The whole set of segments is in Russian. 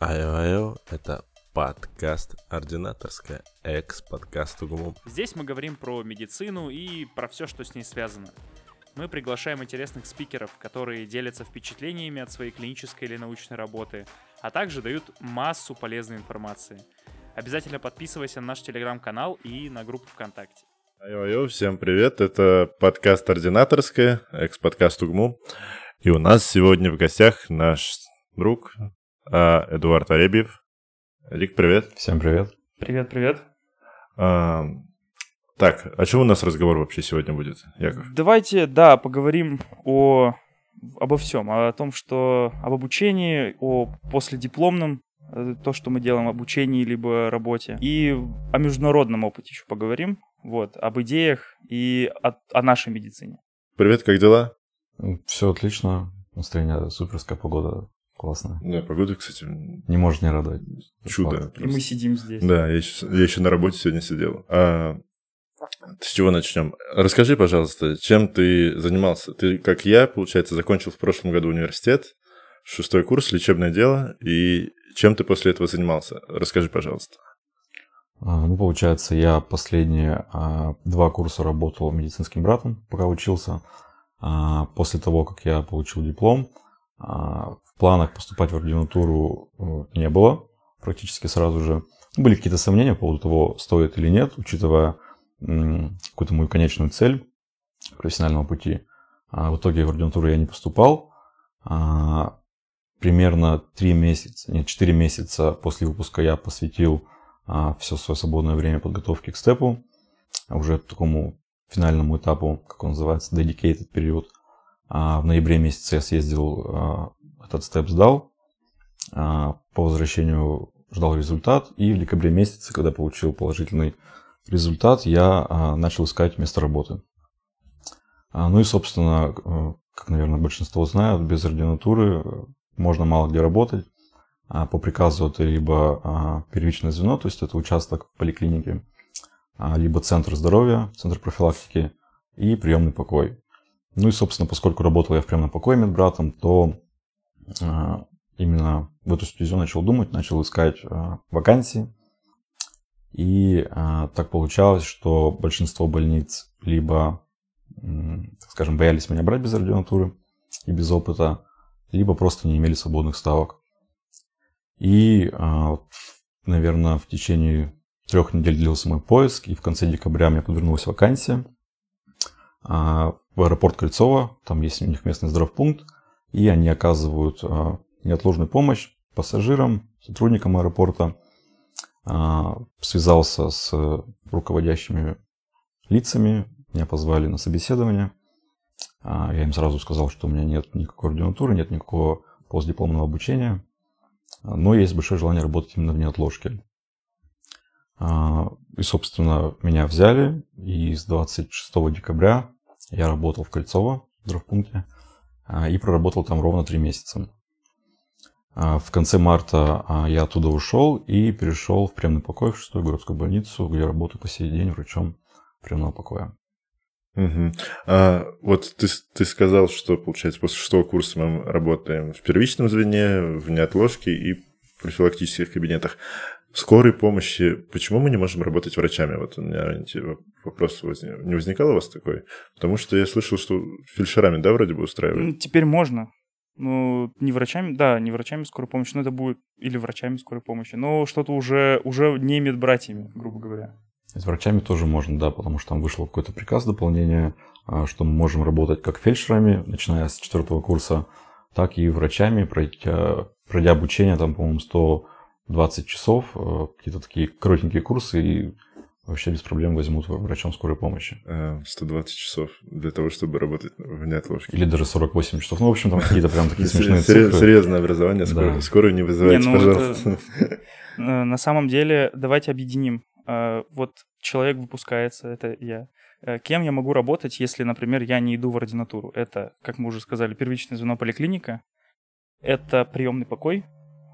Айо-айо, это подкаст «Ординаторская», экс-подкаст УГМУ. Здесь мы говорим про медицину и про все, что с ней связано. Мы приглашаем интересных спикеров, которые делятся впечатлениями от своей клинической или научной работы, а также дают массу полезной информации. Обязательно подписывайся на наш телеграм-канал и на группу ВКонтакте. Айо-айо, всем привет, это подкаст «Ординаторская», экс-подкаст УГМУ. И у нас сегодня в гостях наш друг Эдуард Аребьев. Рик, привет. Всем привет. Привет, привет. А, так, о чем у нас разговор вообще сегодня будет, Яков? Давайте, да, поговорим о обо всем, о том, что об обучении, о последипломном, э, то, что мы делаем обучении либо работе, и о международном опыте еще поговорим, вот, об идеях и о, о нашей медицине. Привет, как дела? Все отлично, настроение суперская погода Классно. Да, погода, кстати... Не может не радовать. Чудо. И мы сидим здесь. Да, я еще, я еще на работе сегодня сидел. А, с чего начнем? Расскажи, пожалуйста, чем ты занимался? Ты, как я, получается, закончил в прошлом году университет, шестой курс, лечебное дело, и чем ты после этого занимался? Расскажи, пожалуйста. А, ну, получается, я последние а, два курса работал медицинским братом, пока учился. А, после того, как я получил диплом, в планах поступать в ординатуру э, не было практически сразу же. Были какие-то сомнения по поводу того, стоит или нет, учитывая какую-то мою конечную цель профессионального пути. А в итоге в ординатуру я не поступал. А, примерно 3 месяца, нет, 4 месяца после выпуска я посвятил все свое свободное время подготовки к степу, уже такому финальному этапу, как он называется, dedicated период. А в ноябре месяце я съездил, а, этот степ сдал. А, по возвращению ждал результат. И в декабре месяце, когда получил положительный результат, я начал искать место работы. Ну и, собственно, как, наверное, большинство знают, без ординатуры можно мало где работать. По приказу это либо первичное звено, то есть это участок в поликлинике, либо центр здоровья, центр профилактики и приемный покой. Ну и, собственно, поскольку работал я в прямом покое медбратом, то а, именно в эту стезю начал думать, начал искать а, вакансии. И а, так получалось, что большинство больниц либо, скажем, боялись меня брать без ординатуры и без опыта, либо просто не имели свободных ставок. И, наверное, в течение трех недель длился мой поиск, и в конце декабря мне подвернулась вакансия в аэропорт Кольцово, там есть у них местный здравпункт, и они оказывают а, неотложную помощь пассажирам, сотрудникам аэропорта. А, связался с руководящими лицами, меня позвали на собеседование. А, я им сразу сказал, что у меня нет никакой ординатуры, нет никакого постдипломного обучения, но есть большое желание работать именно в неотложке. И, собственно, меня взяли, и с 26 декабря я работал в Кольцово, в здравпункте, а, и проработал там ровно три месяца. А, в конце марта а, я оттуда ушел и перешел в приемный покой в шестую городскую больницу, где работаю по сей день врачом приемного покоя. Угу. А, вот ты, ты сказал, что, получается, после шестого курса мы работаем в первичном звене, в неотложке и профилактических кабинетах скорой помощи, почему мы не можем работать врачами? Вот у меня вопрос возник. Не возникал у вас такой? Потому что я слышал, что фельдшерами, да, вроде бы устраивают? Теперь можно. Ну, не врачами, да, не врачами скорой помощи, но это будет или врачами скорой помощи, но что-то уже, уже не медбратьями, грубо говоря. С врачами тоже можно, да, потому что там вышло какой-то приказ дополнения, а, что мы можем работать как фельдшерами, начиная с четвертого курса, так и врачами, пройдя, пройдя обучение, там, по-моему, 100 20 часов, э, какие-то такие коротенькие курсы, и вообще без проблем возьмут врачом скорой помощи. 120 э, часов для того, чтобы работать в неотложке. Или даже 48 часов. Ну, в общем, там какие-то прям такие смешные цифры. Серьезное образование, скорую, скорую не вызывайте, не, ну пожалуйста. Э, на самом деле, давайте объединим. Вот человек выпускается, это я. Кем я могу работать, если, например, я не иду в ординатуру? Это, как мы уже сказали, первичное звено поликлиника, это приемный покой,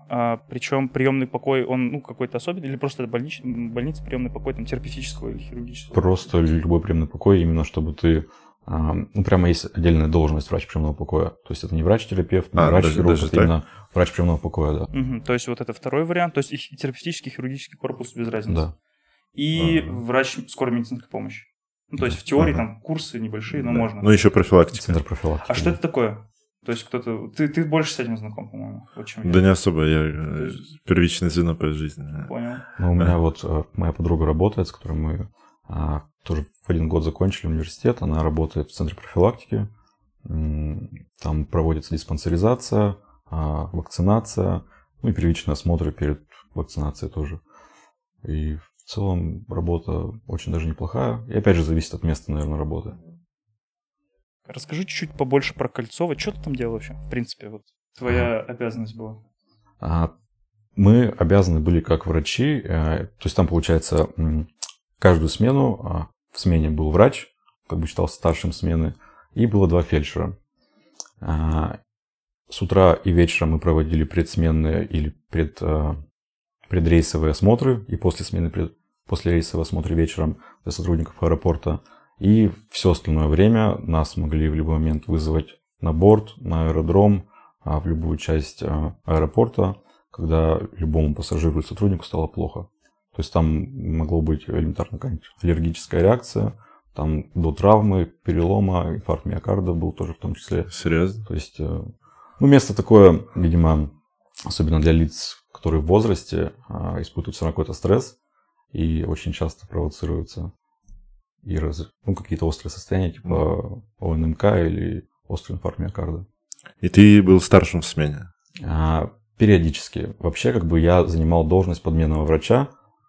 а, причем приемный покой, он ну, какой-то особенный, или просто больниц, больница, приемный покой там, терапевтического или хирургического? Просто любой приемный покой, именно чтобы ты ну, прямо есть отдельная должность врач приемного покоя. То есть это не врач-терапевт, не а, врач-хирург, это даже именно Врач приемного покоя, да. Мгм. То есть вот это второй вариант. То есть и терапевтический, хирургический корпус без разницы. Да. И Ага. врач скорой медицинской помощи. Ну, то есть в теории Ага. там курсы небольшие, но Да. можно. Ну, еще профилактика. Центр профилактики. А что это такое? То есть кто-то... Ты, ты больше с этим знаком, по-моему. Вот чем я. Да не особо, я э, есть- первичное звено по жизни. Понял. Ну, у меня вот э, моя подруга работает, с которой мы а, тоже в один год закончили университет. Она работает в центре профилактики. Там проводится диспансеризация, а, вакцинация, ну и первичные осмотры перед вакцинацией тоже. И в целом работа очень даже неплохая. И опять же зависит от места, наверное, работы. Расскажи чуть-чуть побольше про Кольцово. Что ты там делал вообще? В принципе, вот твоя обязанность была. А, Мы обязаны были как врачи, э, то есть там получается каждую смену а, в смене был врач, как бы считался старшим смены, и было два фельдшера. А, С утра и вечером мы проводили предсменные или пред, а, предрейсовые осмотры, и после смены пред, после рейсового осмотра вечером для сотрудников аэропорта. И все остальное время нас могли в любой момент вызвать на борт, на аэродром, а, в любую часть а, аэропорта, когда любому пассажиру и сотруднику стало плохо. То есть там могло быть элементарно какая-нибудь аллергическая реакция, там до травмы, перелома, инфаркт миокарда был тоже в том числе. Серьезно? То есть, э, ну, место такое, видимо, особенно для лиц, которые в возрасте а, испытывают все равно какой-то стресс и очень часто провоцируются и раз- ну, какие-то острые состояния, типа ОНМК или острый инфаркт миокарда. И ты был старшим в смене? А, Периодически. Вообще, как бы я занимал должность подменного врача,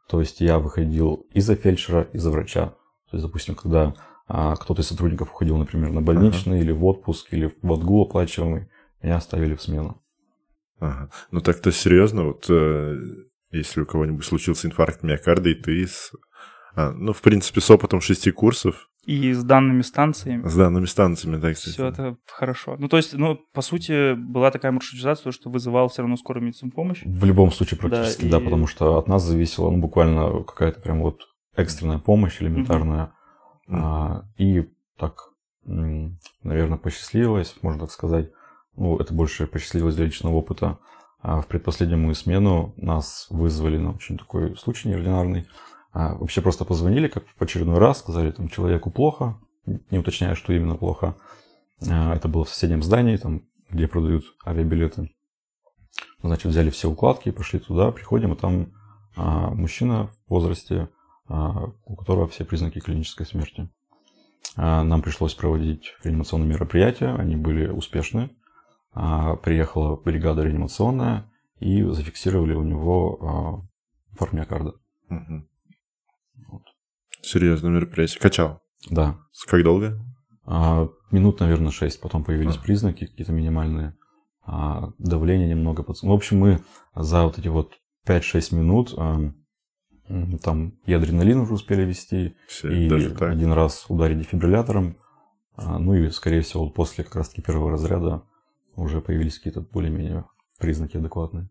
то есть я выходил и за фельдшера, и за врача. То есть, допустим, когда а, кто-то из сотрудников уходил, например, на больничный или в отпуск, или в отгул оплачиваемый, меня оставили в смену. Ага. Ну так-то серьезно, вот э, если у кого-нибудь случился инфаркт миокарда, и ты с... а, ну, в принципе, с опытом шести курсов, И с данными станциями. с данными станциями, да, кстати. Все это хорошо. Ну, то есть, ну, по сути, была такая маршрутизация, что вызывал все равно скорую медицинскую помощь. В любом случае практически, да, и- потому что от нас зависела ну, буквально какая-то прям вот экстренная помощь элементарная. Мгм. А, и так, наверное, посчастливилось, можно так сказать. Ну, это больше посчастливилось для личного опыта. А в предпоследнюю смену нас вызвали на очень такой случай неординарный. А, вообще просто позвонили, как в очередной раз, сказали, там, человеку плохо, не уточняя, что именно плохо. А, это было в соседнем здании, там, где продают авиабилеты. Значит, взяли все укладки, пошли туда, приходим, и там а, мужчина в возрасте, а, у которого все признаки клинической смерти. А, Нам пришлось проводить реанимационные мероприятия, они были успешны. А, Приехала бригада реанимационная и зафиксировали у него а, инфаркт миокарда. Мгм. Вот. Серьезное мероприятие. Качал. Да. Как долго? А, Минут, наверное, 6, потом появились А. признаки какие-то минимальные. А, Давление немного. подс- Ну, в общем, мы за вот эти вот 5-6 минут а, там и адреналин уже успели ввести, Все, и один раз ударить дефибриллятором. А, Ну и, скорее всего, после как раз-таки первого разряда уже появились какие-то более-менее признаки адекватные.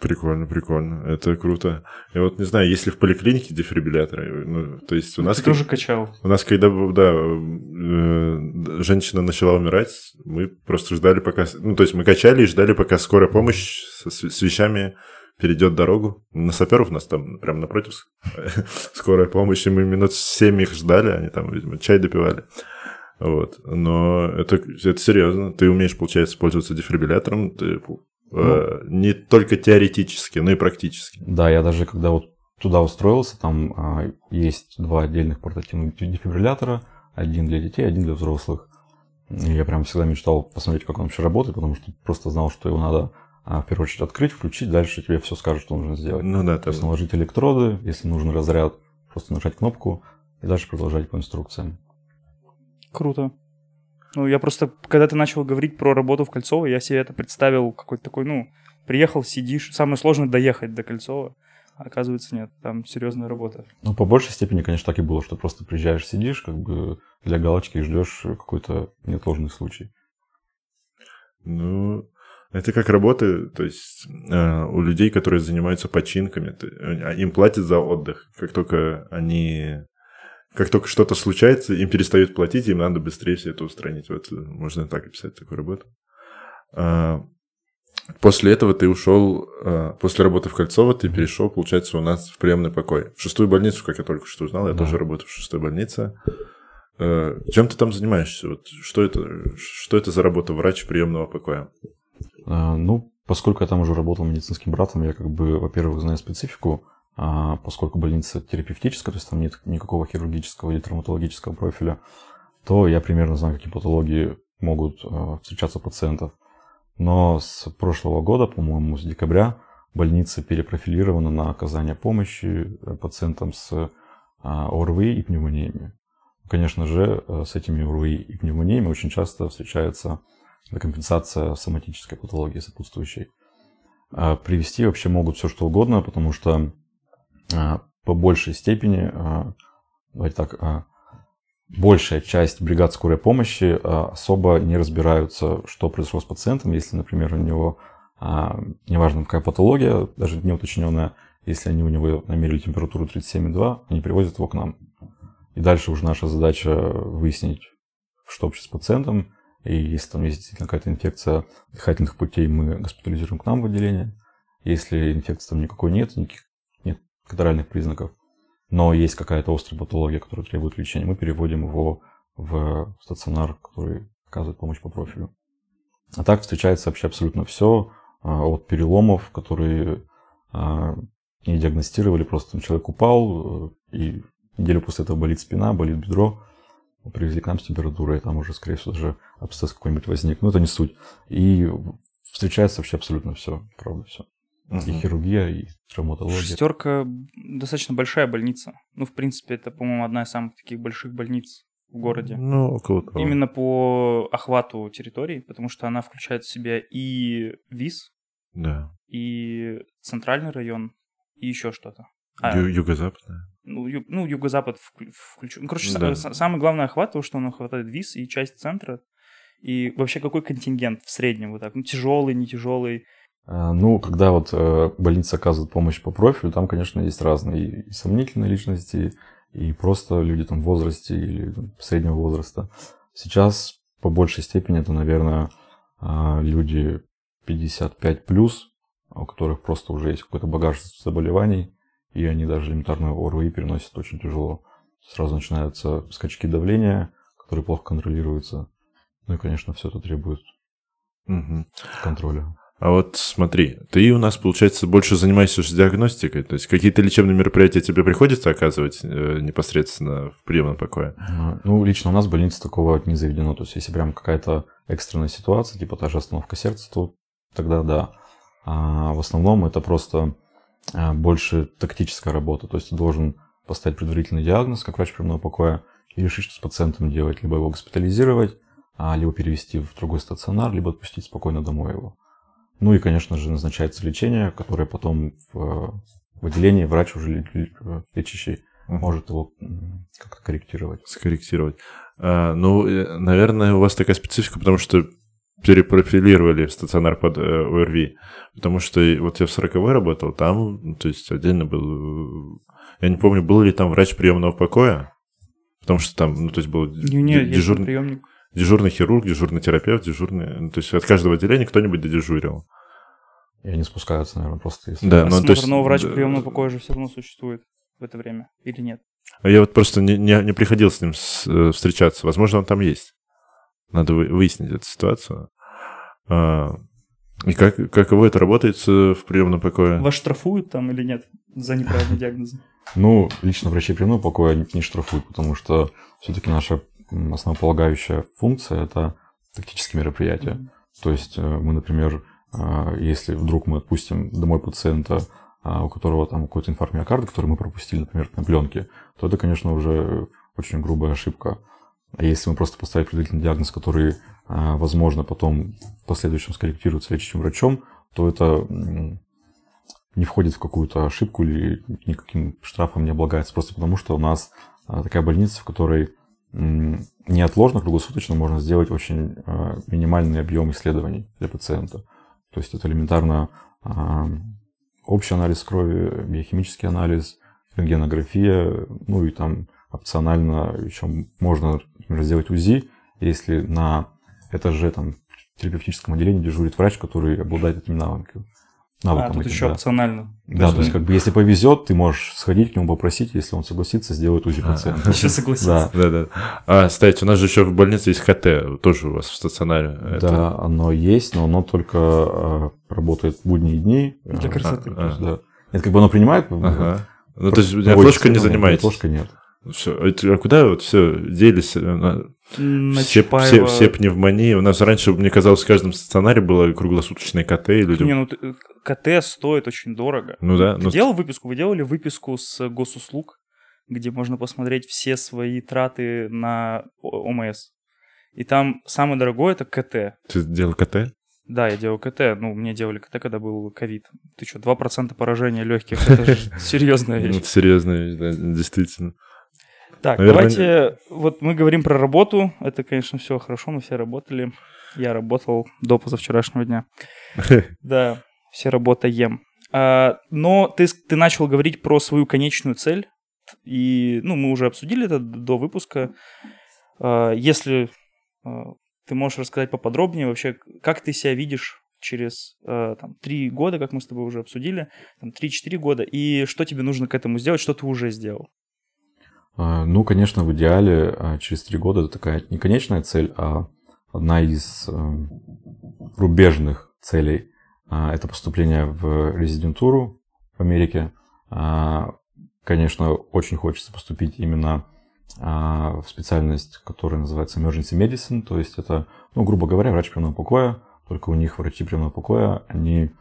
Прикольно, прикольно. Это круто. Я вот не знаю, есть ли в поликлинике дефибрилляторы. Ну, то есть у нас... Ты тоже качал. У нас, когда, да, э, женщина начала умирать, мы просто ждали, пока... Ну, то есть мы качали и ждали, пока скорая помощь с, с вещами перейдет дорогу. На саперов у нас там прям напротив скорая помощь, и мы минут семь их ждали, они там, видимо, чай допивали. Вот. Но это, это серьезно. Ты умеешь, получается, пользоваться дефибриллятором ты, э, не только теоретически, но и практически. Да, я даже когда вот туда устроился, там а, есть два отдельных портативных дефибриллятора, один для детей, один для взрослых. И я прям всегда мечтал посмотреть, как он вообще работает, потому что просто знал, что его надо а, в первую очередь открыть, включить, дальше тебе все скажет, что нужно сделать. Ну да, То есть наложить электроды, если нужен разряд, просто нажать кнопку и дальше продолжать по инструкциям. Круто. Ну, я просто, когда ты начал говорить про работу в Кольцово, я себе это представил какой-то такой, ну, приехал, сидишь, самое сложное доехать до Кольцова. А оказывается, нет, там серьезная работа. Ну, по большей степени, конечно, так и было, что просто приезжаешь, сидишь, как бы для галочки и ждешь какой-то неотложный случай. Ну, это как работа, то есть э, у людей, которые занимаются починками, ты- э, им платят за отдых. Как только они, как только что-то случается, им перестают платить, им надо быстрее все это устранить. Вот э, можно так описать такую работу. А, После этого ты ушел, э, после работы в Кольцово, ты перешел, получается, у нас в приемный покой. В шестую больницу, как я только что узнал, я да. тоже работаю в шестой больнице. Э, чем ты там занимаешься? Вот что, это, что это за работа врач приемного покоя? А, ну, поскольку я там уже работал медицинским братом, я как бы, во-первых, знаю специфику, а поскольку больница терапевтическая, то есть там нет никакого хирургического или травматологического профиля, то я примерно знаю, какие патологии могут э, встречаться пациентов. Но с прошлого года, по-моему, с декабря, больница перепрофилирована на оказание помощи э, пациентам с а, ОРВИ и пневмониями. Конечно же, э, с этими ОРВИ и пневмониями очень часто встречается компенсация соматической патологии сопутствующей. А привести вообще могут все что угодно, потому что а, по большей степени, давайте так, большая часть бригад скорой помощи а, особо не разбираются, что произошло с пациентом, если, например, у него, а, неважно какая патология, даже не уточненная, если они у него намерили температуру 37,2, они привозят его к нам. И дальше уже наша задача выяснить, что вообще с пациентом, и если там есть действительно какая-то инфекция дыхательных путей, мы госпитализируем к нам в отделение. Если инфекции там никакой нет, никаких катаральных признаков, но есть какая-то острая патология, которая требует лечения, мы переводим его в стационар, который оказывает помощь по профилю. А так встречается вообще абсолютно все, а, от переломов, которые а, не диагностировали, просто человек упал, э, и неделю после этого болит спина, болит бедро, привезли к нам с температурой, там уже, скорее всего, даже абсцесс какой-нибудь возник, но это не суть. И встречается вообще абсолютно все, правда, все. Угу. И хирургия, и травматология. Шестерка достаточно большая больница. Ну, в принципе, это, по-моему, одна из самых таких больших больниц в городе. Ну, около того. Именно по охвату территории, потому что она включает в себя и ВИЗ, да. и центральный район, и еще что-то. А, Ю- юго-западная. Ну, ю- ну, юго-запад включен. Ну, короче, да. с- самый главный охват, то, что он охватывает ВИЗ и часть центра. И вообще какой контингент в среднем вот так? Ну, тяжелый, не тяжелый. А, ну, когда вот э, больница оказывает помощь по профилю, там, конечно, есть разные и сомнительные личности, и просто люди там в возрасте или среднего возраста. Сейчас по большей степени это, наверное, а, люди 55 плюс, у которых просто уже есть какой-то багаж заболеваний, и они даже элементарную ОРВИ переносят очень тяжело. Сразу начинаются скачки давления, которые плохо контролируются. Ну и, конечно, все это требует угу. контроля. А вот смотри, ты у нас, получается, больше занимаешься диагностикой, то есть какие-то лечебные мероприятия тебе приходится оказывать э, непосредственно в приемном покое? Ну, лично у нас в больнице такого не заведено, то есть если прям какая-то экстренная ситуация, типа та же остановка сердца, то тогда да. А в основном это просто а, больше тактическая работа, то есть ты должен поставить предварительный диагноз, как врач приемного покоя, и решить, что с пациентом делать, либо его госпитализировать, а, либо перевести в другой стационар, либо отпустить спокойно домой его. Ну и, конечно же, назначается лечение, которое потом в, в отделении врач уже лечащий угу. может его как-то корректировать. Скорректировать. А, ну, э, наверное, у вас такая специфика, потому что перепрофилировали стационар под э, ОРВИ. Потому что вот я в 40 работал, там, ну, то есть отдельно был... Я не помню, был ли там врач приемного покоя, потому что там, ну, то есть был не, не, дежурный приемник дежурный хирург, дежурный терапевт, дежурный... Ну, то есть от каждого отделения кто-нибудь додежурил. И они спускаются, наверное, просто если... Да, но, то есть... но врач приемного покоя же все равно существует в это время, или нет? А я вот просто не, не, не приходил с ним с, э, встречаться. Возможно, он там есть. Надо выяснить эту ситуацию. А, и как, как его это работает в приемном покое? Вас штрафуют там или нет за неправильный диагноз? Ну, лично врачи приемного покоя не штрафуют, потому что все-таки наша основополагающая функция – это тактические мероприятия. Mm-hmm. То есть э, мы, например, э, если вдруг мы отпустим домой пациента, э, у которого там какой-то инфаркт который мы пропустили, например, на пленке, то это, конечно, уже очень грубая ошибка. А если мы просто поставим предварительный диагноз, который, возможно, потом в последующем скорректируется лечащим врачом, то это не входит в какую-то ошибку или никаким штрафом не облагается, просто потому что у нас такая больница, в которой неотложно, круглосуточно можно сделать очень а, минимальный объем исследований для пациента. То есть это элементарно а, общий анализ крови, биохимический анализ, рентгенография, ну и там опционально еще можно например, сделать УЗИ, если на этаже там терапевтическом отделении дежурит врач, который обладает этими навыками. Навыком а, тут этим, еще да. опционально. Да, то есть, как бы, если повезет, ты можешь сходить к нему попросить, если он согласится, сделать УЗИ а, пациента. Еще согласится. Да. да, да. А, кстати, у нас же еще в больнице есть ХТ, тоже у вас в стационаре. Да, оно есть, но оно только э, работает в будние дни. Для красоты. А, а. Да. Это как бы оно принимает. Ага. Ну, то есть неотложкой не занимаетесь? Неотложкой нет. Все. А куда вот все делись? Все, все, все пневмонии. У нас раньше, мне казалось, в каждом стационаре было круглосуточное КТ. И людям... Не, ну КТ стоит очень дорого. Ну да. Ты ну... делал выписку? Вы делали выписку с госуслуг, где можно посмотреть все свои траты на ОМС? И там самое дорогое это КТ. Ты делал КТ? Да, я делал КТ. Ну, мне делали КТ, когда был ковид. Ты что, 2% поражения легких? Это же серьезная вещь. Ну, серьезная вещь, да, действительно. Так, Наверное... давайте, вот мы говорим про работу. Это, конечно, все хорошо, мы все работали. Я работал до позавчерашнего дня. Да, все работаем. А, но ты, ты начал говорить про свою конечную цель. И, ну, мы уже обсудили это до выпуска. А, если а, ты можешь рассказать поподробнее вообще, как ты себя видишь через там, три года, как мы с тобой уже обсудили, там, 3-4 года, и что тебе нужно к этому сделать, что ты уже сделал? А, ну, конечно, в идеале а, через три года это такая не конечная цель, а одна из э, рубежных целей. А, это поступление в резидентуру в Америке. Конечно, очень хочется поступить именно в специальность, которая называется Emergency Medicine, то есть это, ну, грубо говоря, врач приемного покоя, только у них врачи приемного покоя, они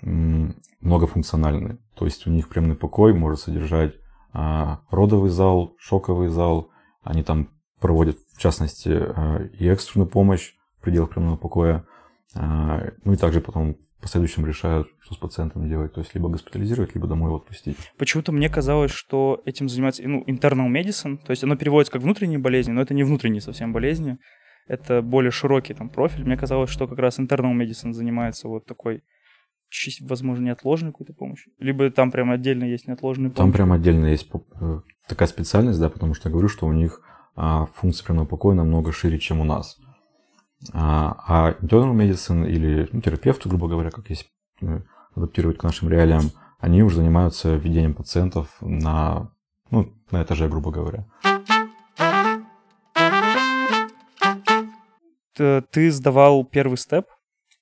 многофункциональны. То есть у них приемный покой может содержать родовый зал, шоковый зал. Они там проводят, в частности, а, и экстренную помощь в пределах приемного покоя. А, ну и также потом в последующем решают, что с пациентом делать. То есть либо госпитализировать, либо домой его отпустить. Почему-то мне казалось, что этим занимается ну, internal medicine. То есть оно переводится как внутренние болезни, но это не внутренние совсем болезни. Это более широкий там профиль. Мне казалось, что как раз internal medicine занимается вот такой возможно, неотложной какой-то помощи? Либо там прям отдельно есть неотложная помощь? Там прям отдельно есть э, такая специальность, да, потому что я говорю, что у них а, функция прямого покоя намного шире, чем у нас. А, а internal medicine или ну, терапевты, грубо говоря, как есть э, адаптировать к нашим реалиям, они уже занимаются введением пациентов на, ну, на этаже, грубо говоря. Ты сдавал первый степ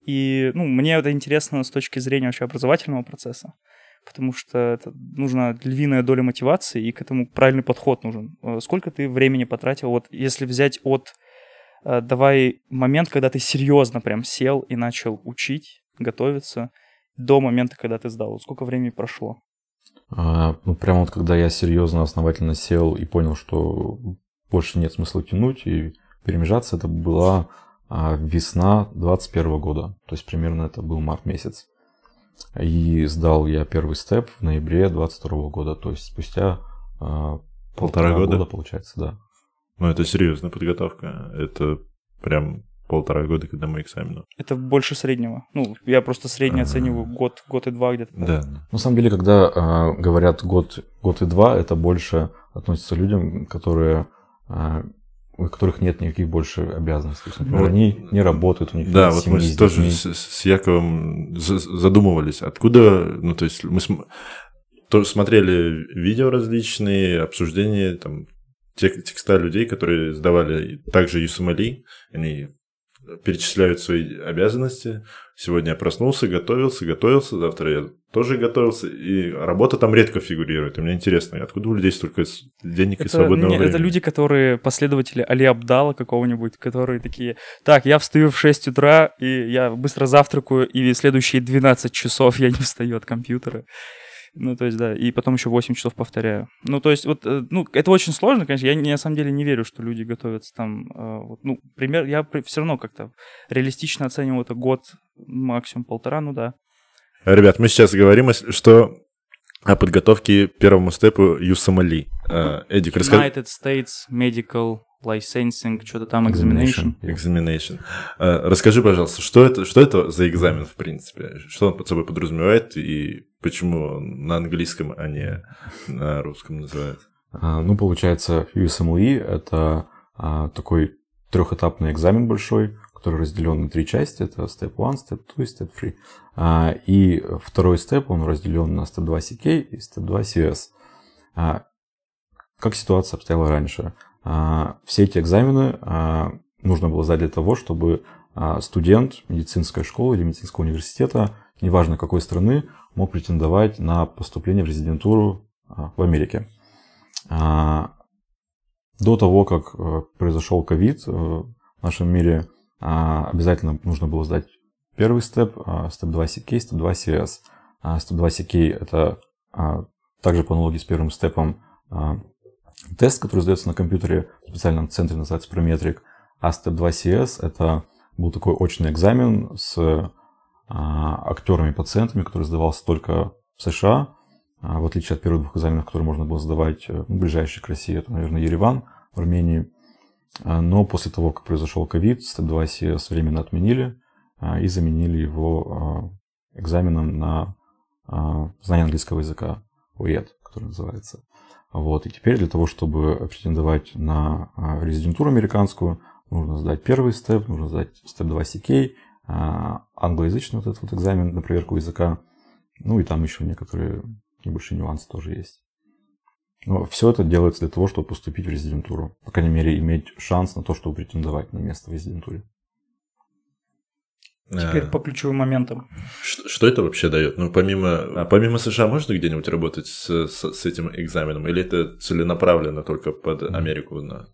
и ну, мне это интересно с точки зрения вообще образовательного процесса, потому что это нужна львиная доля мотивации, и к этому правильный подход нужен. Э, сколько ты времени потратил? Вот если взять от э, давай момент, когда ты серьезно прям сел и начал учить, готовиться, до момента, когда ты сдал. Сколько времени прошло? А, ну, прямо вот когда я серьезно, основательно сел и понял, что больше нет смысла тянуть и перемежаться, это была весна 21 года, то есть примерно это был март месяц. И сдал я первый степ в ноябре 22 года, то есть спустя а, полтора, полтора года? года, получается, да. Ну, это серьезная подготовка. Это прям полтора года к одному экзамену. Это больше среднего. Ну, я просто средний оцениваю год, год и два где-то. Да. На самом деле, когда э, говорят год, год и два, это больше относится к людям, которые э, у которых нет никаких больше обязанностей. Например, вот. они не работают, у них да, нет вот семьи мы тоже с, с Яковом задумывались, откуда, ну, то есть мы см... тоже смотрели видео различные, обсуждения, там, текста людей, которые сдавали также USMLE, они перечисляют свои обязанности. Сегодня я проснулся, готовился, готовился, завтра я тоже готовился, и работа там редко фигурирует. И мне интересно, откуда у людей столько денег это, и свободного не, времени? Это люди, которые последователи Али Абдала какого-нибудь, которые такие, так, я встаю в 6 утра, и я быстро завтракаю, и следующие 12 часов я не встаю от компьютера. Ну, то есть, да, и потом еще 8 часов повторяю. Ну, то есть, вот, э, ну, это очень сложно, конечно. Я, на самом деле не верю, что люди готовятся там. Э, вот, ну, пример, я все равно как-то реалистично оцениваю это год, максимум полтора, ну да. Ребят, мы сейчас говорим, что о подготовке первому степу USMLE. Э, Эдик, расскажи. United States Medical licensing, что-то там examination. Examination. Расскажи, пожалуйста, что это, что это за экзамен, в принципе? Что он под собой подразумевает и почему на английском, а не на русском называют? Uh, ну, получается, USMLE – это uh, такой трехэтапный экзамен большой, который разделен на три части. Это Step 1, Step 2 и Step 3. А, и второй степ, он разделен на Step 2 CK и Step 2 CS. А, как ситуация обстояла раньше? А, все эти экзамены нужно было сдать для того, чтобы студент медицинской школы или медицинского университета, неважно какой страны, мог претендовать на поступление в резидентуру в Америке. До того, как э, произошел ковид э, в нашем мире, обязательно нужно было сдать первый степ, степ 2 CK, степ 2 CS. Степ 2 CK это также по аналогии с первым степом тест, который сдается на компьютере в специальном центре, называется Prometric. А степ 2 CS это был такой очный экзамен с актерами пациентами, который сдавался только в США, в отличие от первых двух экзаменов, которые можно было сдавать э, ну, ближайший к России, это, наверное, Ереван в Армении. Но после того, как произошел ковид, степ 2 CS временно отменили, а, и заменили его а, экзаменом на а, знание английского языка, УЕД, который называется. Вот. И теперь для того, чтобы претендовать на резидентуру американскую, нужно сдать первый степ, нужно сдать степ 2 CK, англоязычный вот этот вот экзамен на проверку языка, ну и там еще некоторые небольшие нюансы тоже есть. Но все это делается для того, чтобы поступить в резидентуру. По крайней мере, иметь шанс на то, чтобы претендовать на место в резидентуре. Теперь а, по ключевым моментам. Что, что это вообще дает? Ну, помимо, а помимо США можно где-нибудь работать с, с, с этим экзаменом? Или это целенаправленно только под Америку? На...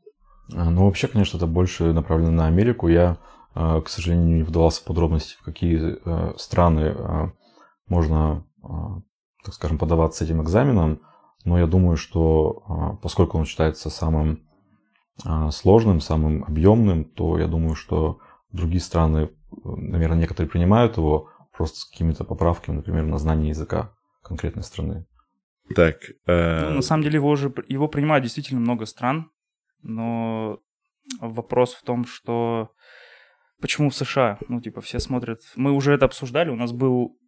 А, ну, вообще, конечно, это больше направлено на Америку. Я, а, к сожалению, не вдавался в подробности, в какие страны можно, так скажем, подаваться этим экзаменом. Но я думаю, что поскольку он считается самым сложным, самым объемным, то я думаю, что другие страны наверное, некоторые принимают его просто с какими-то поправками, например, на знание языка конкретной страны. Так. Э... Ну, на самом деле его уже его принимают действительно много стран, но вопрос в том, что почему в США? Ну, типа, все смотрят. Мы уже это обсуждали. У нас был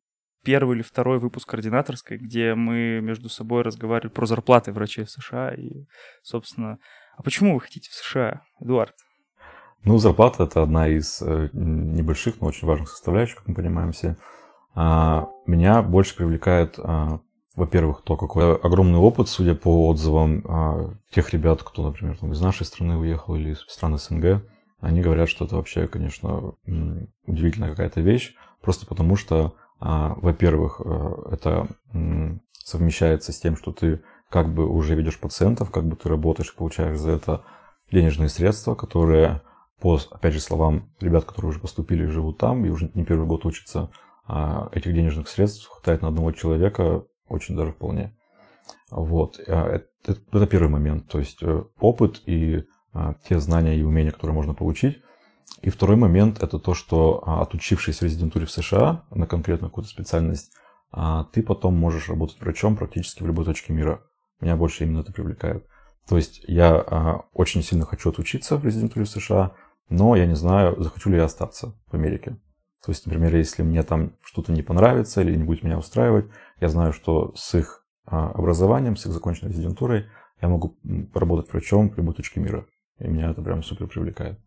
первый или второй выпуск координаторской, где мы между собой разговаривали про зарплаты врачей в США. И, собственно, а почему вы хотите в США, Эдуард? Ну, зарплата – это одна из э, небольших, но очень важных составляющих, как мы понимаем все. А, меня больше привлекает, а, во-первых, то, какой огромный опыт, судя по отзывам а, тех ребят, кто, например, из нашей страны уехал или из стран СНГ, они говорят, что это вообще, конечно, удивительная какая-то вещь, просто потому что, во-первых, э, это совмещается с тем, что ты как бы уже ведешь пациентов, как бы ты работаешь получаешь за это денежные средства, которые по, опять же, словам ребят, которые уже поступили и живут там, и уже не первый год учатся, а этих денежных средств хватает на одного человека очень даже вполне. Вот. А, это, это первый момент, то есть э, опыт и а, те знания и умения, которые можно получить. И второй момент – это то, что а, отучившись в резидентуре в США на конкретную какую-то специальность, ты потом можешь работать врачом практически в любой точке мира. Меня больше именно это привлекает. То есть я очень сильно хочу отучиться в резидентуре в США, но я не знаю, захочу ли я остаться в Америке. То есть, например, если мне там что-то не понравится или не будет меня устраивать, я знаю, что с их а, образованием, с их законченной резидентурой я могу поработать врачом в любой точке мира. И меня это прям супер привлекает.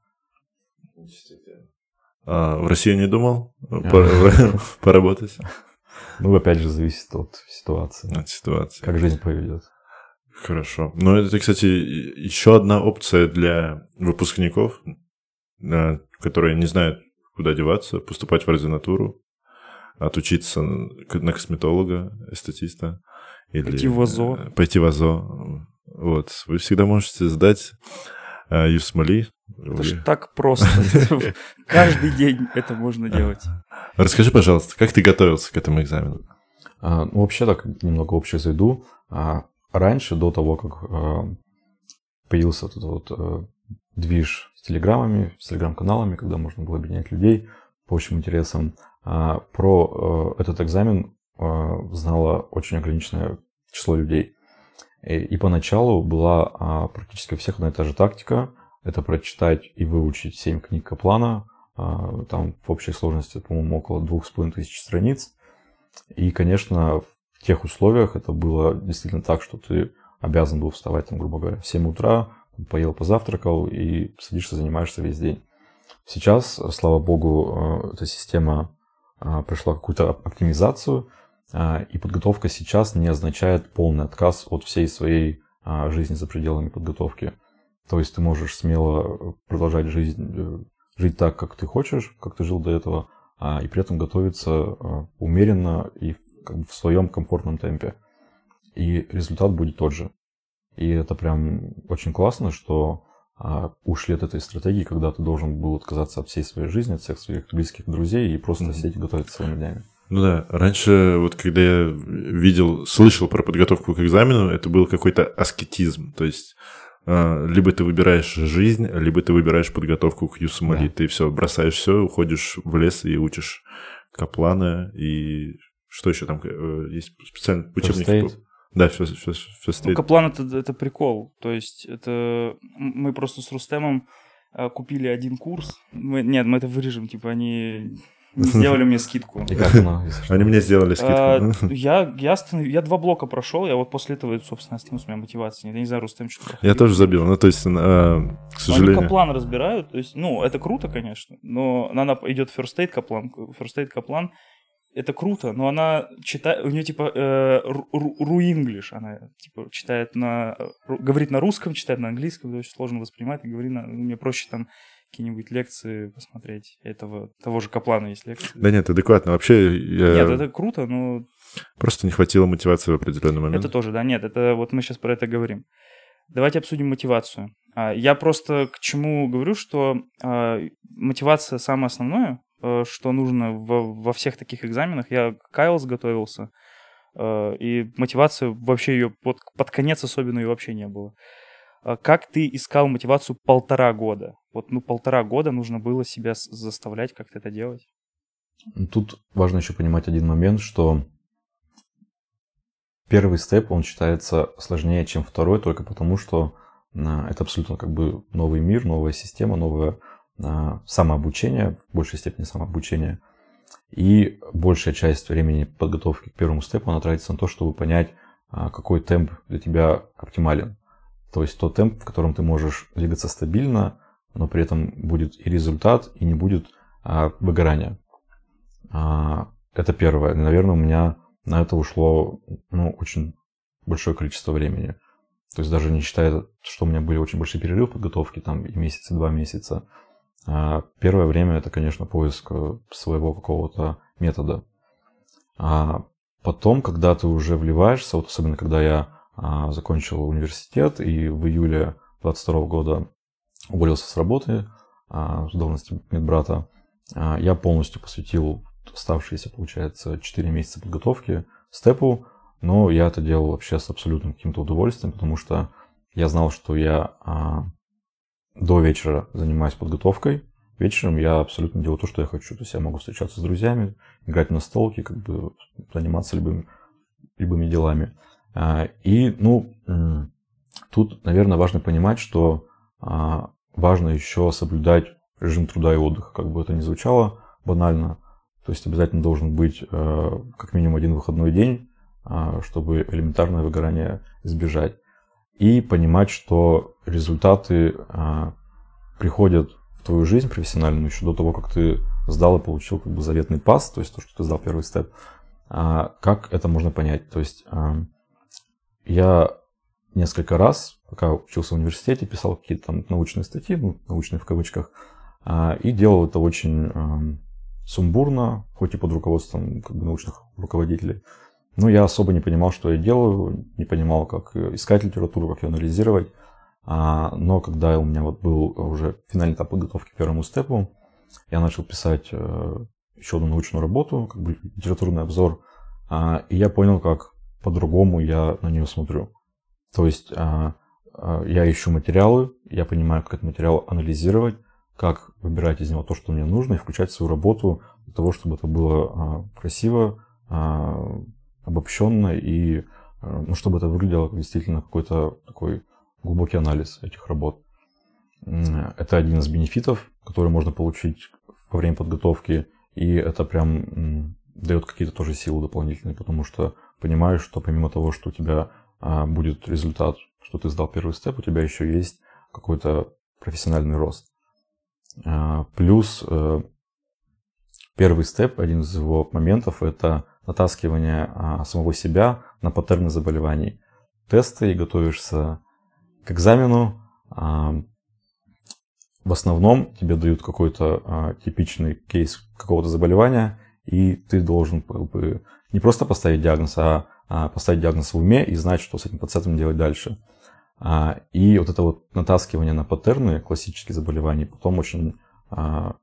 А в Россию не думал поработать? Ну, опять же, зависит от ситуации. От ситуации. Как жизнь поведет. Хорошо. Ну, это, кстати, еще одна опция для выпускников, которые не знают, куда деваться, поступать в ординатуру, отучиться на косметолога, эстетиста. Или пойти в АЗО. Э, пойти в АЗО. Вот. Вы всегда можете сдать э, ЮСМАЛИ. Это вы... же так просто. Каждый день это можно делать. Расскажи, пожалуйста, как ты готовился к этому экзамену? А, ну, вообще так немного общее зайду. А, раньше, до того, как а, появился этот вот движ с телеграммами, с телеграм-каналами, когда можно было объединять людей по общим интересам. А, про э, этот экзамен а, знало очень ограниченное число людей. И поначалу была а, практически у всех одна и та же тактика. Это прочитать и выучить 7 книг Каплана. Там в общей сложности, по-моему, около двух с половиной тысяч страниц. И, конечно, в тех условиях это было действительно так, что ты обязан был вставать, там, грубо говоря, в 7 утра, поел, позавтракал и садишься, занимаешься весь день. Сейчас, слава богу, эта система прошла какую-то оптимизацию, и подготовка сейчас не означает полный отказ от всей своей жизни за пределами подготовки. То есть ты можешь смело продолжать жизнь, э, жить так, как ты хочешь, как ты жил до этого, и при этом готовиться умеренно и как бы в своем комфортном темпе. И результат будет тот же. И это прям очень классно, что а, ушли от этой стратегии, когда ты должен был отказаться от всей своей жизни, от всех своих близких друзей и просто mm-hmm. сидеть и готовиться своими днями. Ну да, раньше вот когда я видел, слышал про подготовку к экзамену, это был какой-то аскетизм, то есть а, либо ты выбираешь жизнь, либо ты выбираешь подготовку к Юсумали, да. ты все бросаешь все, уходишь в лес и учишь каплана и что еще там э, есть специальный учебник? Да, first, first, first ну, Каплан это, это прикол. То есть это мы просто с Рустемом э, купили один курс. Мы, нет, мы это вырежем, типа они сделали мне скидку. И как оно? Они мне сделали скидку. А, я, я, останов... я два блока прошел, я вот после этого, собственно, остановился, у меня мотивации нет. Я не знаю, Рустем что Я тоже забил, ну, то есть, э, к сожалению... Они Каплан разбирают, то есть, ну, это круто, конечно, но она идет First Aid Каплан, First Aid Каплан, это круто, но она читает, у нее типа э, ру-инглиш, она типа читает на, говорит на русском, читает на английском, это очень сложно воспринимать, и говорит, на, мне проще там какие-нибудь лекции посмотреть этого, того же Каплана есть лекции. Да нет, адекватно, вообще... Я... Нет, это круто, но... Просто не хватило мотивации в определенный момент. Это тоже, да, нет, это вот мы сейчас про это говорим. Давайте обсудим мотивацию. А, я просто к чему говорю, что а, мотивация самое основное, Э, что нужно во, во всех таких экзаменах. Я к Кайлс готовился, э, и мотивация вообще ее под, под конец особенно ее вообще не было. А как ты искал мотивацию полтора года? Вот, ну, полтора года нужно было себя заставлять как-то это делать. Тут важно еще понимать один момент, что первый степ, он считается сложнее, чем второй, только потому что это абсолютно как бы новый мир, новая система, новая самообучение, в большей степени самообучение. И большая часть времени подготовки к первому степу, она тратится на то, чтобы понять, а, какой темп для тебя оптимален. То есть тот темп, в котором ты можешь двигаться стабильно, но при этом будет и результат, и не будет а, выгорания. А, это первое. Наверное, у меня на это ушло ну, очень большое количество времени. То есть даже не считая, что у меня были очень большие перерывы в подготовке, там и месяц, и два месяца, а первое время это, конечно, поиск э, своего какого-то метода. А потом, когда ты уже вливаешься, вот особенно когда я а, закончил университет и в июле 22 года уволился с работы с должности медбрата, я полностью посвятил оставшиеся, получается, 4 месяца подготовки степу, но я это делал вообще с абсолютным каким-то удовольствием, потому что я знал, что я до вечера занимаюсь подготовкой. Вечером я абсолютно делаю то, что я хочу. То есть я могу встречаться с друзьями, играть на столке, как бы заниматься любыми, любыми делами. А, и, ну, тут, наверное, важно понимать, что а, важно еще соблюдать режим труда и отдыха, как бы это ни звучало банально. То есть обязательно должен быть э, как минимум один выходной день, а, чтобы элементарное выгорание избежать и понимать, что результаты а, приходят в твою жизнь профессиональную еще до того, как ты сдал и получил как бы заветный пас, то есть то, что ты сдал первый степ. А, как это можно понять? То есть я несколько раз, пока учился в университете, писал какие-то там научные статьи, ну, научные в кавычках, а, и делал это очень а, сумбурно, хоть и под руководством как бы, научных руководителей. Но я особо не понимал, что я делаю, не понимал, как искать литературу, как ее анализировать. А, но когда у меня вот был уже финальный этап подготовки к первому степу, я начал писать э, еще одну научную работу, как бы литературный обзор, а, и я понял, как по-другому я на нее смотрю. То есть я ищу материалы, я понимаю, как этот материал анализировать, как выбирать из него то, что мне нужно, и включать свою работу для того, чтобы это было красиво, обобщенно и ну, чтобы это выглядело как действительно какой-то такой глубокий анализ этих работ. Это один из бенефитов, который можно получить во время подготовки, и это прям дает какие-то тоже силы дополнительные, потому что понимаешь, что помимо того, что у тебя а, будет результат, что ты сдал первый степ, у тебя еще есть какой-то профессиональный рост. А, плюс э, первый степ, один из его моментов, это натаскивание а, самого себя на паттерны заболеваний. Тесты и готовишься к экзамену. А, в основном тебе дают какой-то типичный кейс какого-то заболевания, и ты должен не просто поставить диагноз, а поставить диагноз в уме и знать, что с этим пациентом делать дальше. А, и вот это вот натаскивание на паттерны классических заболеваний потом очень а,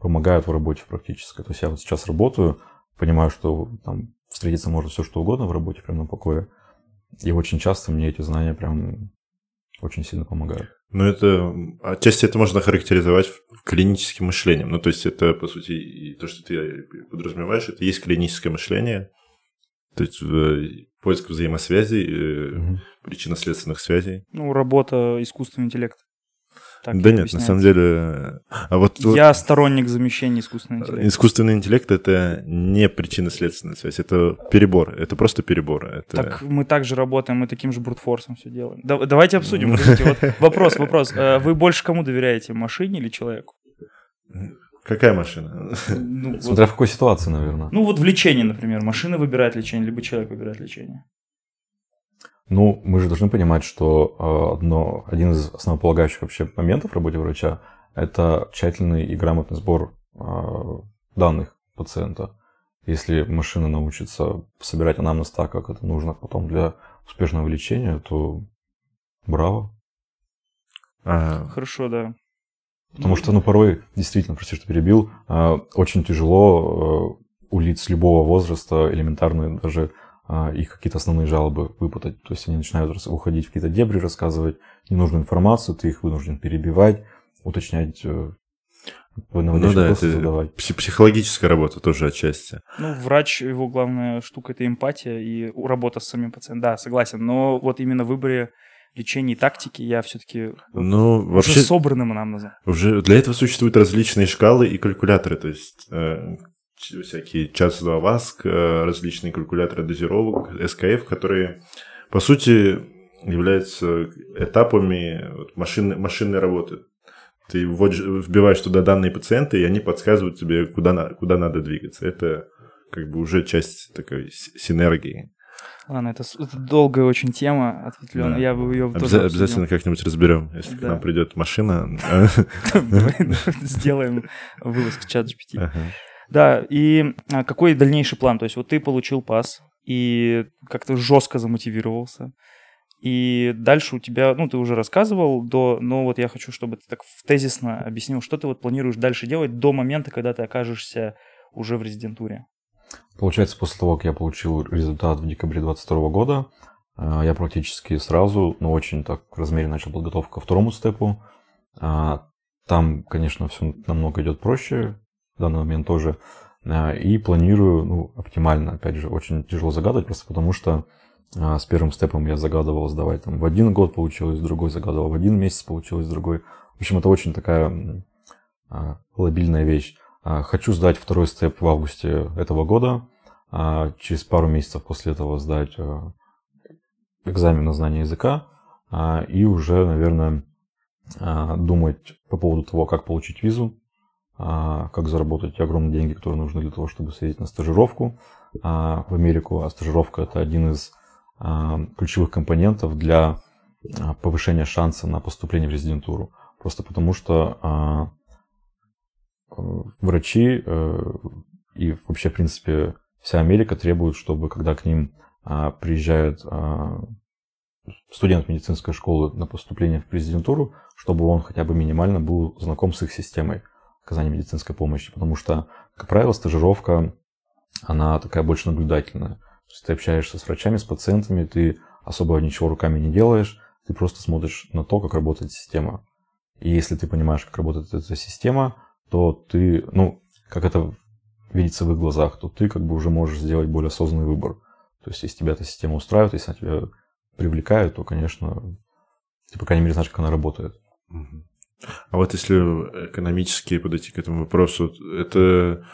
помогают в работе в практической. То есть я вот сейчас работаю, понимаю, что там встретиться может все что угодно в работе прямо на покое. И очень часто мне эти знания прям очень сильно помогают. Ну, это отчасти это можно характеризовать клиническим мышлением. Ну, то есть это, по сути, то, что ты подразумеваешь, это есть клиническое мышление, то есть э, поиск взаимосвязей, угу. причинно-следственных связей. Ну, работа искусственного интеллекта. Так да нет, на самом деле... А вот, Я вот... сторонник замещения искусственного интеллекта. Искусственный интеллект — это не причинно-следственная связь, это перебор, это просто перебор. Это... Так мы также работаем, мы таким же брутфорсом все делаем. Да, давайте обсудим. вот вопрос, вопрос. Э, вы больше кому доверяете, машине или человеку? Какая машина? Ну, Смотря вот, в какой ситуации, наверное. Ну, вот в лечении, например. Машина выбирает лечение, либо человек выбирает лечение. Ну, мы же должны понимать, что э, одно, один из основополагающих вообще моментов в работе врача – это тщательный и грамотный сбор э, данных пациента. Если машина научится собирать анамнез так, как это нужно потом для успешного лечения, то браво. А... Хорошо, да. Потому что, ну, порой, действительно, прости, что перебил, а, очень тяжело э, у лиц любого возраста элементарные даже а, их какие-то основные жалобы выпутать. То есть они начинают уходить в какие-то дебри, рассказывать ненужную информацию, ты их вынужден перебивать, уточнять э, ну да, это задавать. психологическая работа тоже отчасти. Ну, врач, его главная штука – это эмпатия и работа с самим пациентом. Да, согласен. Но вот именно в выборе лечения и тактики я все-таки ну, вообще, собранным анамнезом. Уже для этого существуют различные шкалы и калькуляторы, то есть э, всякие час 2 ВАСК, э, различные калькуляторы дозировок, СКФ, которые, по сути, являются этапами машины, машинной работы. Ты вводишь, вбиваешь туда данные пациента, и они подсказывают тебе, куда, на, куда надо двигаться. Это как бы уже часть такой синергии. Ладно, это, это долгая очень тема, ответвленная. Да. Я бы ее тоже Обязательно как-нибудь разберем, если да. к нам придет машина. Сделаем вылазку чат GPT. Да, и а, какой дальнейший план? То есть вот ты получил пас и как-то жестко замотивировался. И дальше у тебя, ну, ты уже рассказывал, до, но вот я хочу, чтобы ты так тезисно объяснил, что ты вот планируешь дальше делать до момента, когда ты окажешься уже в резидентуре. Получается, после того, как я получил результат в декабре 2022 года, э, я практически сразу, но очень так размеренно начал подготовку ко второму степу. А, там, конечно, все намного идет проще, в данный момент тоже. А, и планирую, ну, оптимально, опять же, очень тяжело загадывать, просто потому что с первым степом я загадывал сдавать там в один год получилось, другой загадывал в один месяц получилось, другой. В общем, это очень такая лобильная вещь. Хочу сдать второй степ в августе этого года, через пару месяцев после этого сдать экзамен на знание языка и уже, наверное, думать по поводу того, как получить визу, а, как заработать огромные деньги, которые нужны для того, чтобы съездить на стажировку а, в Америку. А стажировка – это один из а, ключевых компонентов для повышения шанса на поступление в резидентуру. Просто потому что врачи э, и вообще, в принципе, вся Америка требует, чтобы когда к ним приезжает студент медицинской школы на поступление в резидентуру, чтобы он хотя бы минимально был знаком с их системой оказания медицинской помощи, потому что, как правило, стажировка, она такая больше наблюдательная. То есть ты общаешься с врачами, с пациентами, ты особо ничего руками не делаешь, ты просто смотришь на то, как работает система. И если ты понимаешь, как работает эта система, то ты, ну, как это видится в их глазах, то ты как бы уже можешь сделать более осознанный выбор. То есть, если тебя эта система устраивает, если она тебя привлекает, то, конечно, ты, по крайней мере, знаешь, как она работает. А вот если экономически подойти к этому вопросу, это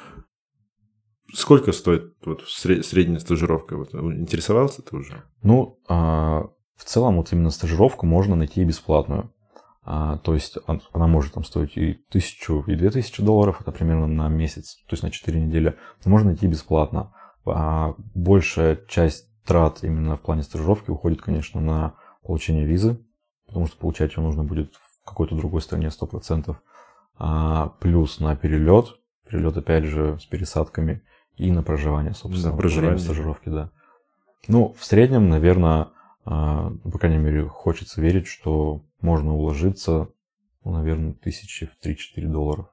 сколько стоит вот средняя стажировка? Вот, интересовался ты уже? Ну, а, в целом вот именно стажировку можно найти бесплатную. А, то есть она может там стоить и тысячу, и две тысячи долларов, это примерно на месяц, то есть на 4 недели. Можно идти бесплатно. А большая часть трат именно в плане стажировки уходит, конечно, на получение визы, потому что получать ее нужно будет в какой-то другой стране 100%. А плюс на перелет, перелет опять же с пересадками и на проживание, собственно. На проживание. Стажировки, да. Ну, в среднем, наверное, а, по крайней мере, хочется верить, что можно уложиться, ну, наверное, тысячи в 3-4 долларов.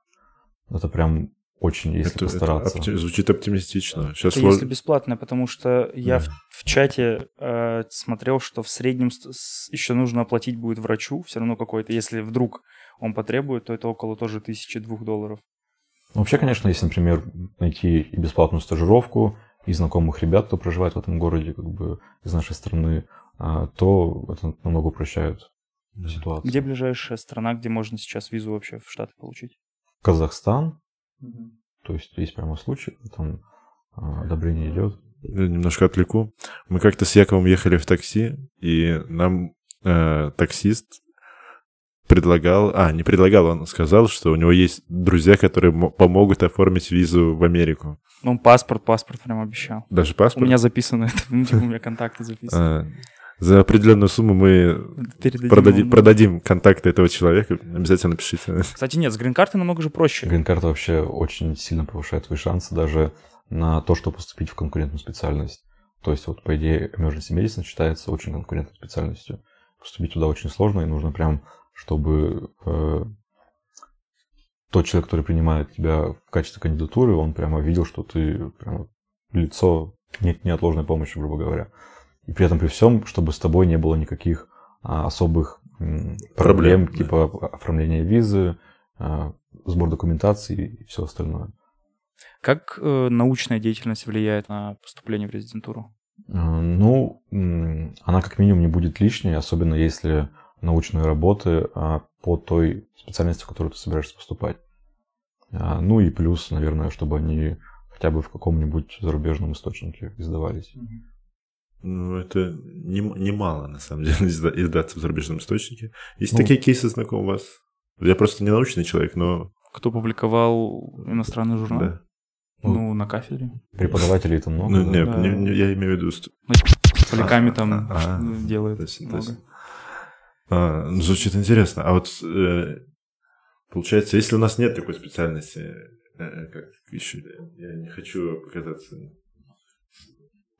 Это прям очень, если это, постараться. Это звучит оптимистично. Сейчас это слож... если бесплатно, потому что я да. в, в чате э, смотрел, что в среднем с, еще нужно оплатить будет врачу, все равно какой-то. Если вдруг он потребует, то это около тоже тысячи двух долларов. Ну, вообще, конечно, если, например, найти и бесплатную стажировку, и знакомых ребят, кто проживает в этом городе, как бы из нашей страны, а, то это намного упрощает ситуацию. Где ближайшая страна, где можно сейчас визу вообще в Штаты получить? Казахстан. Угу. То есть есть прямо случай, там а, одобрение идет. Я немножко отвлеку. Мы как-то с Яковом ехали в такси, и нам э, таксист предлагал, а, не предлагал, он сказал, что у него есть друзья, которые помогут оформить визу в Америку. Он паспорт, паспорт прям обещал. Даже паспорт? У меня записано это, ну, у меня контакты записаны. За определенную сумму мы продадим, продадим контакты этого человека. Обязательно пишите. Кстати, нет, с грин-картой намного же проще. Грин-карта вообще очень сильно повышает твои шансы даже на то, чтобы поступить в конкурентную специальность. То есть, вот, по идее, emergency medicine считается очень конкурентной специальностью. Поступить туда очень сложно, и нужно прям чтобы э, тот человек, который принимает тебя в качестве кандидатуры, он прямо видел, что ты прямо лицо нет неотложной помощи, грубо говоря. И при этом при всем, чтобы с тобой не было никаких а, особых м, проблем, проблем, типа да. оформления визы, а, сбор документации и все остальное. Как э, научная деятельность влияет на поступление в резидентуру? Э, ну, она как минимум не будет лишней, особенно если научные работы а, по той специальности, в которую ты собираешься поступать. А, ну и плюс, наверное, чтобы они хотя бы в каком-нибудь зарубежном источнике издавались. Ну, это немало, не на самом деле, издаться в зарубежном источнике. Есть ну, такие кейсы знакомы у вас? Я просто не научный человек, но... Кто публиковал иностранный журнал? Да. Ну, ну на кафедре. Преподавателей это много. Ну, да? нет, да. Не, не, я имею в виду... Ну, с поляками а, там а, а, делают то есть, много. То есть, а, ну, звучит интересно. А вот э, получается, если у нас нет такой специальности, э, как еще, я не хочу показаться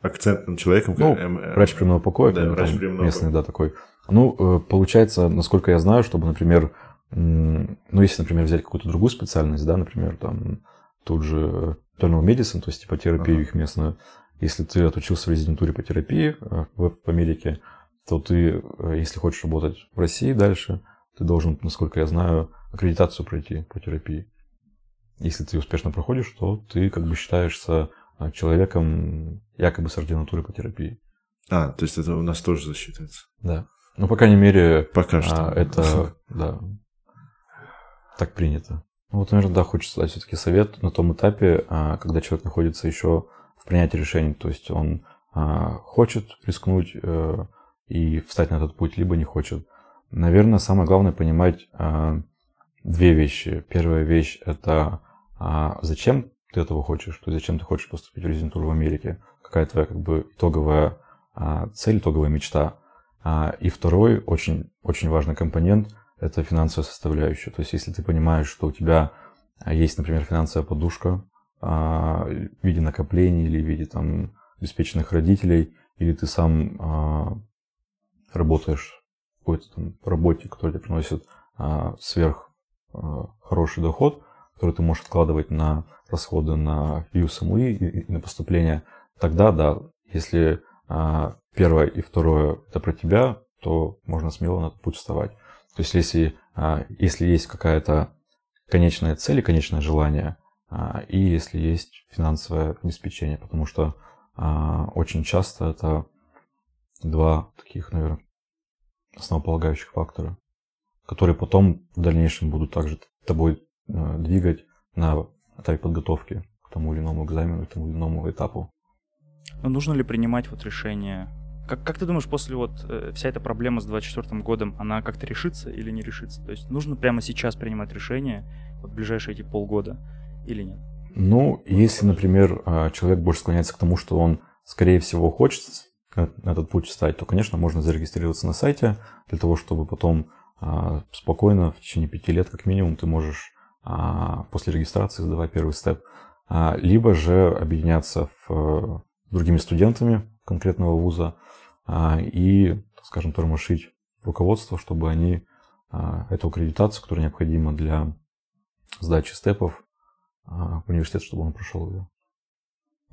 акцентным человеком. Ну, как, э, врач приемного покоя, да, врач приемного местный, покоя. да, такой. Ну, э, получается, насколько я знаю, чтобы, например, ну, если, например, взять какую-то другую специальность, да, например, там, тут же internal medicine, то есть типа терапию ага. их местную, если ты отучился в резидентуре по терапии э, в Америке, то ты, э, если хочешь работать в России дальше, ты должен, насколько я знаю, аккредитацию пройти по терапии. Если ты успешно проходишь, то ты как бы считаешься э, человеком якобы с ординатурой по терапии. А, то есть это у нас тоже засчитывается? Да. Ну, по крайней мере, Пока что. А, это, да, так принято. Ну, вот, наверное, да, хочется дать все-таки совет на том этапе, а, когда человек находится еще в принятии решений. То есть он а, хочет рискнуть э, и встать на этот путь, либо не хочет. Наверное, самое главное понимать а, две вещи. Первая вещь это а, зачем ты этого хочешь, то зачем ты хочешь поступить в резидентуру в Америке, какая твоя как бы итоговая а, цель, итоговая мечта. А, и второй очень, очень важный компонент – это финансовая составляющая. То есть если ты понимаешь, что у тебя есть, например, финансовая подушка а, в виде накоплений или в виде там обеспеченных родителей, или ты сам а, работаешь в какой-то там работе, которая тебе приносит а, сверх а, хороший доход, который ты можешь откладывать на расходы на USMLE и, и на поступление, тогда да, если а, первое и второе это про тебя, то можно смело на этот путь вставать. То есть если, а, если есть какая-то конечная цель и конечное желание, а, и если есть финансовое обеспечение, потому что а, очень часто это два таких, наверное, основополагающих фактора, которые потом в дальнейшем будут также тобой двигать на этапе подготовки к тому или иному экзамену, к тому или иному этапу. Но нужно ли принимать вот решение Как, как ты думаешь, после вот э, вся эта проблема с 24 годом, она как-то решится или не решится? То есть нужно прямо сейчас принимать решение, вот в ближайшие эти полгода, или нет? Ну, если, например, а, человек больше склоняется к тому, что он, скорее всего, хочет на этот путь встать, то, конечно, можно зарегистрироваться на сайте для того, чтобы потом спокойно в течение пяти лет, как минимум, ты можешь после регистрации сдавать первый степ. Либо же объединяться в, с другими студентами конкретного вуза и, скажем, тормошить руководство, чтобы они эту аккредитацию, которая необходима для сдачи степов, в университет, чтобы он прошел его.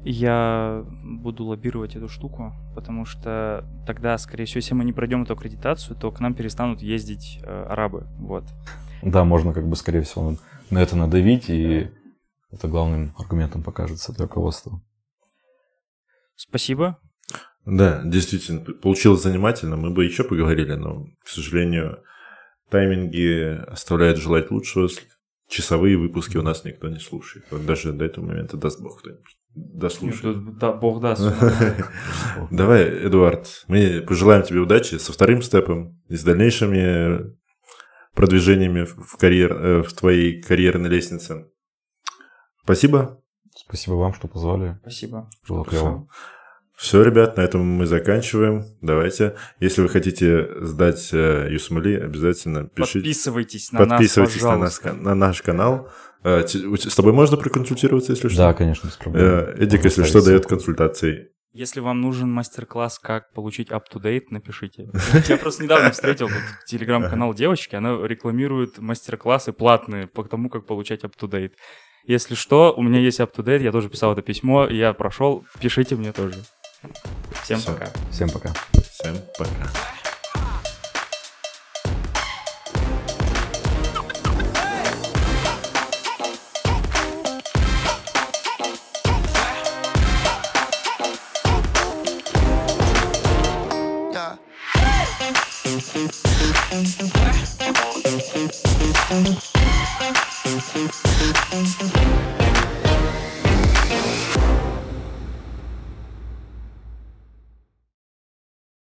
Я буду лоббировать эту штуку, потому что тогда, скорее всего, если мы не пройдем эту аккредитацию, то к нам перестанут ездить э, арабы. Вот. Да, можно как бы, скорее всего, на это надавить, и это главным аргументом покажется для руководства. Спасибо. Да, действительно, получилось занимательно. Мы бы еще поговорили, но, к сожалению, тайминги оставляют желать лучшего. Часовые выпуски у нас никто не слушает. Вот даже до этого момента даст бог кто-нибудь дослушает. Да, бог даст. Давай, Эдуард, мы пожелаем тебе удачи со вторым степом и с дальнейшими продвижениями в, карьер, э, в твоей карьерной лестнице. Спасибо. Спасибо вам, что позвали. Спасибо. Было клево. Все, ребят, на этом мы заканчиваем. Давайте. Если вы хотите сдать э, Юсмали, обязательно пишите. Подписывайтесь на Подписывайтесь нас, на, нас, на наш канал. Э, с тобой можно проконсультироваться, если что? Да, конечно, без проблем. Эдик, если что, дает консультации. Если вам нужен мастер-класс, как получить up-to-date, напишите. Я просто недавно встретил телеграм-канал девочки, она рекламирует мастер-классы платные по тому, как получать up-to-date. Если что, у меня есть up-to-date, я тоже писал это письмо, я прошел, пишите мне тоже. Всем Все. пока. Всем пока. Всем пока.